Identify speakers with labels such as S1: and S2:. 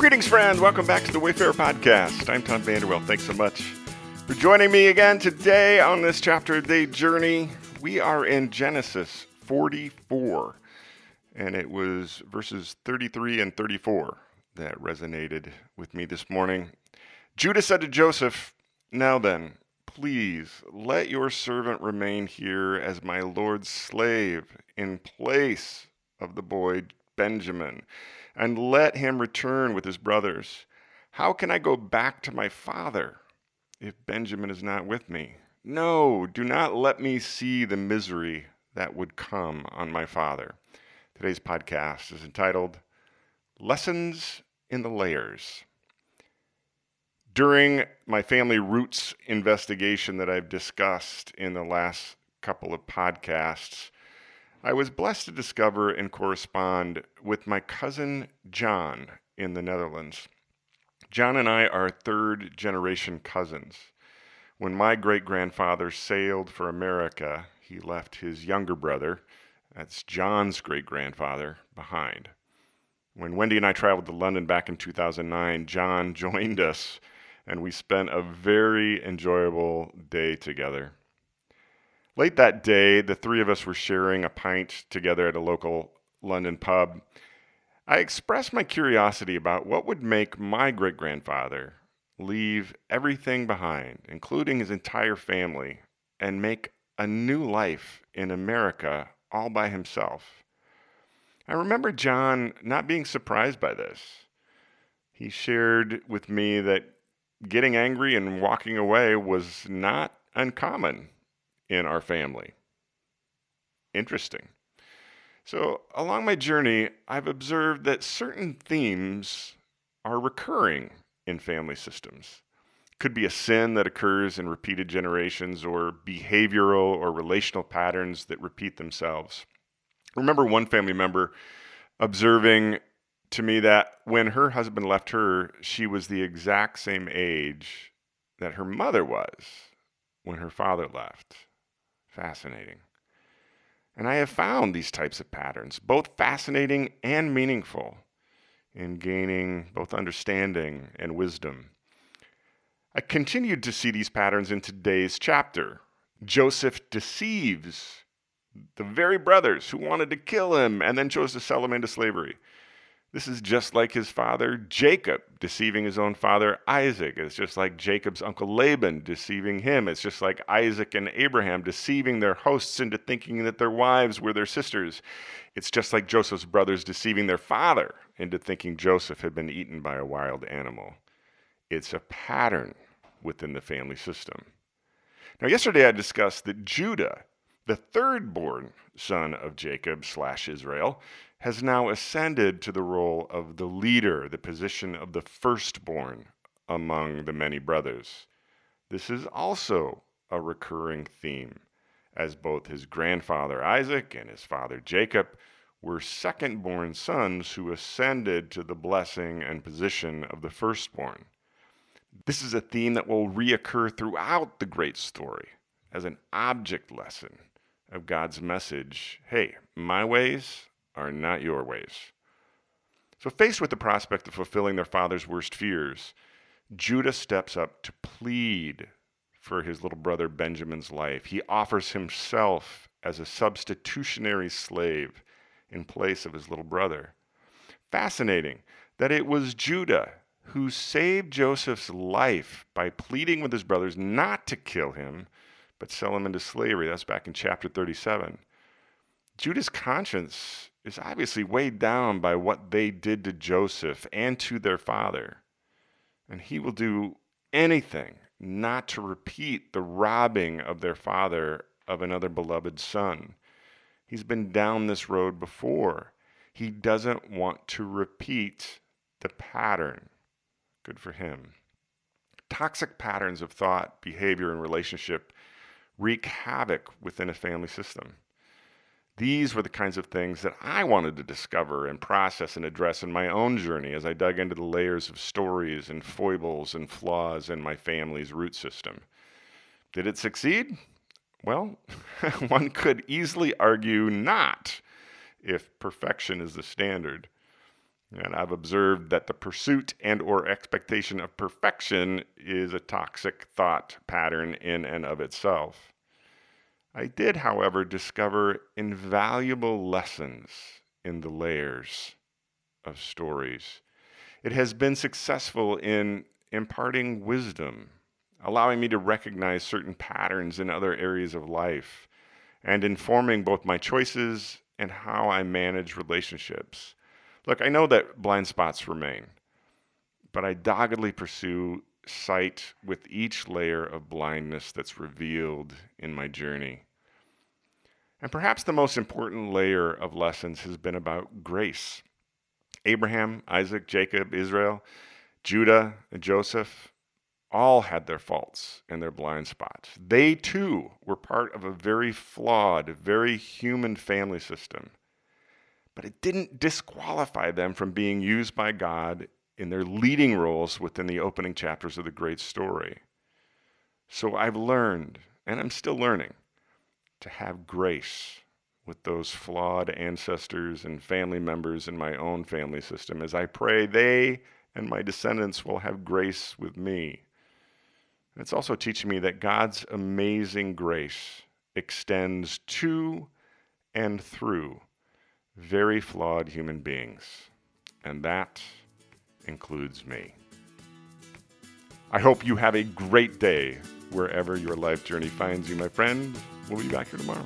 S1: Greetings, friends. Welcome back to the Wayfarer Podcast. I'm Tom Vanderwell. Thanks so much for joining me again today on this chapter of day journey. We are in Genesis 44, and it was verses 33 and 34 that resonated with me this morning. Judah said to Joseph, Now then, please let your servant remain here as my Lord's slave in place of the boy Benjamin, and let him return with his brothers. How can I go back to my father if Benjamin is not with me? No, do not let me see the misery that would come on my father. Today's podcast is entitled Lessons in the Layers. During my family roots investigation that I've discussed in the last couple of podcasts, I was blessed to discover and correspond with my cousin John in the Netherlands. John and I are third generation cousins. When my great grandfather sailed for America, he left his younger brother, that's John's great grandfather, behind. When Wendy and I traveled to London back in 2009, John joined us and we spent a very enjoyable day together. Late that day, the three of us were sharing a pint together at a local London pub. I expressed my curiosity about what would make my great grandfather leave everything behind, including his entire family, and make a new life in America all by himself. I remember John not being surprised by this. He shared with me that getting angry and walking away was not uncommon in our family. Interesting. So, along my journey, I've observed that certain themes are recurring in family systems. Could be a sin that occurs in repeated generations, or behavioral or relational patterns that repeat themselves. remember one family member observing to me that when her husband left her, she was the exact same age that her mother was when her father left. Fascinating. And I have found these types of patterns both fascinating and meaningful in gaining both understanding and wisdom. I continued to see these patterns in today's chapter. Joseph deceives the very brothers who wanted to kill him and then chose to sell him into slavery. This is just like his father Jacob deceiving his own father Isaac. It's just like Jacob's uncle Laban deceiving him. It's just like Isaac and Abraham deceiving their hosts into thinking that their wives were their sisters. It's just like Joseph's brothers deceiving their father into thinking Joseph had been eaten by a wild animal. It's a pattern within the family system. Now, yesterday I discussed that Judah, the third born son of Jacob slash Israel, has now ascended to the role of the leader, the position of the firstborn among the many brothers. This is also a recurring theme, as both his grandfather Isaac and his father Jacob were second born sons who ascended to the blessing and position of the firstborn. This is a theme that will reoccur throughout the great story as an object lesson of God's message hey, my ways are not your ways. So, faced with the prospect of fulfilling their father's worst fears, Judah steps up to plead for his little brother Benjamin's life. He offers himself as a substitutionary slave in place of his little brother. Fascinating that it was Judah who saved Joseph's life by pleading with his brothers not to kill him, but sell him into slavery. That's back in chapter 37. Judah's conscience is obviously weighed down by what they did to Joseph and to their father. And he will do anything not to repeat the robbing of their father of another beloved son. He's been down this road before. He doesn't want to repeat the pattern. Good for him. Toxic patterns of thought, behavior, and relationship wreak havoc within a family system. These were the kinds of things that I wanted to discover and process and address in my own journey as I dug into the layers of stories and foibles and flaws in my family's root system. Did it succeed? Well, one could easily argue not if perfection is the standard. And I've observed that the pursuit and or expectation of perfection is a toxic thought pattern in and of itself. I did, however, discover invaluable lessons in the layers of stories. It has been successful in imparting wisdom, allowing me to recognize certain patterns in other areas of life, and informing both my choices and how I manage relationships. Look, I know that blind spots remain, but I doggedly pursue sight with each layer of blindness that's revealed in my journey. And perhaps the most important layer of lessons has been about grace. Abraham, Isaac, Jacob, Israel, Judah, and Joseph all had their faults and their blind spots. They too were part of a very flawed, very human family system. But it didn't disqualify them from being used by God in their leading roles within the opening chapters of the great story. So I've learned, and I'm still learning, to have grace with those flawed ancestors and family members in my own family system as I pray they and my descendants will have grace with me. And it's also teaching me that God's amazing grace extends to and through very flawed human beings. And that includes me. I hope you have a great day wherever your life journey finds you, my friend. We'll be back here tomorrow.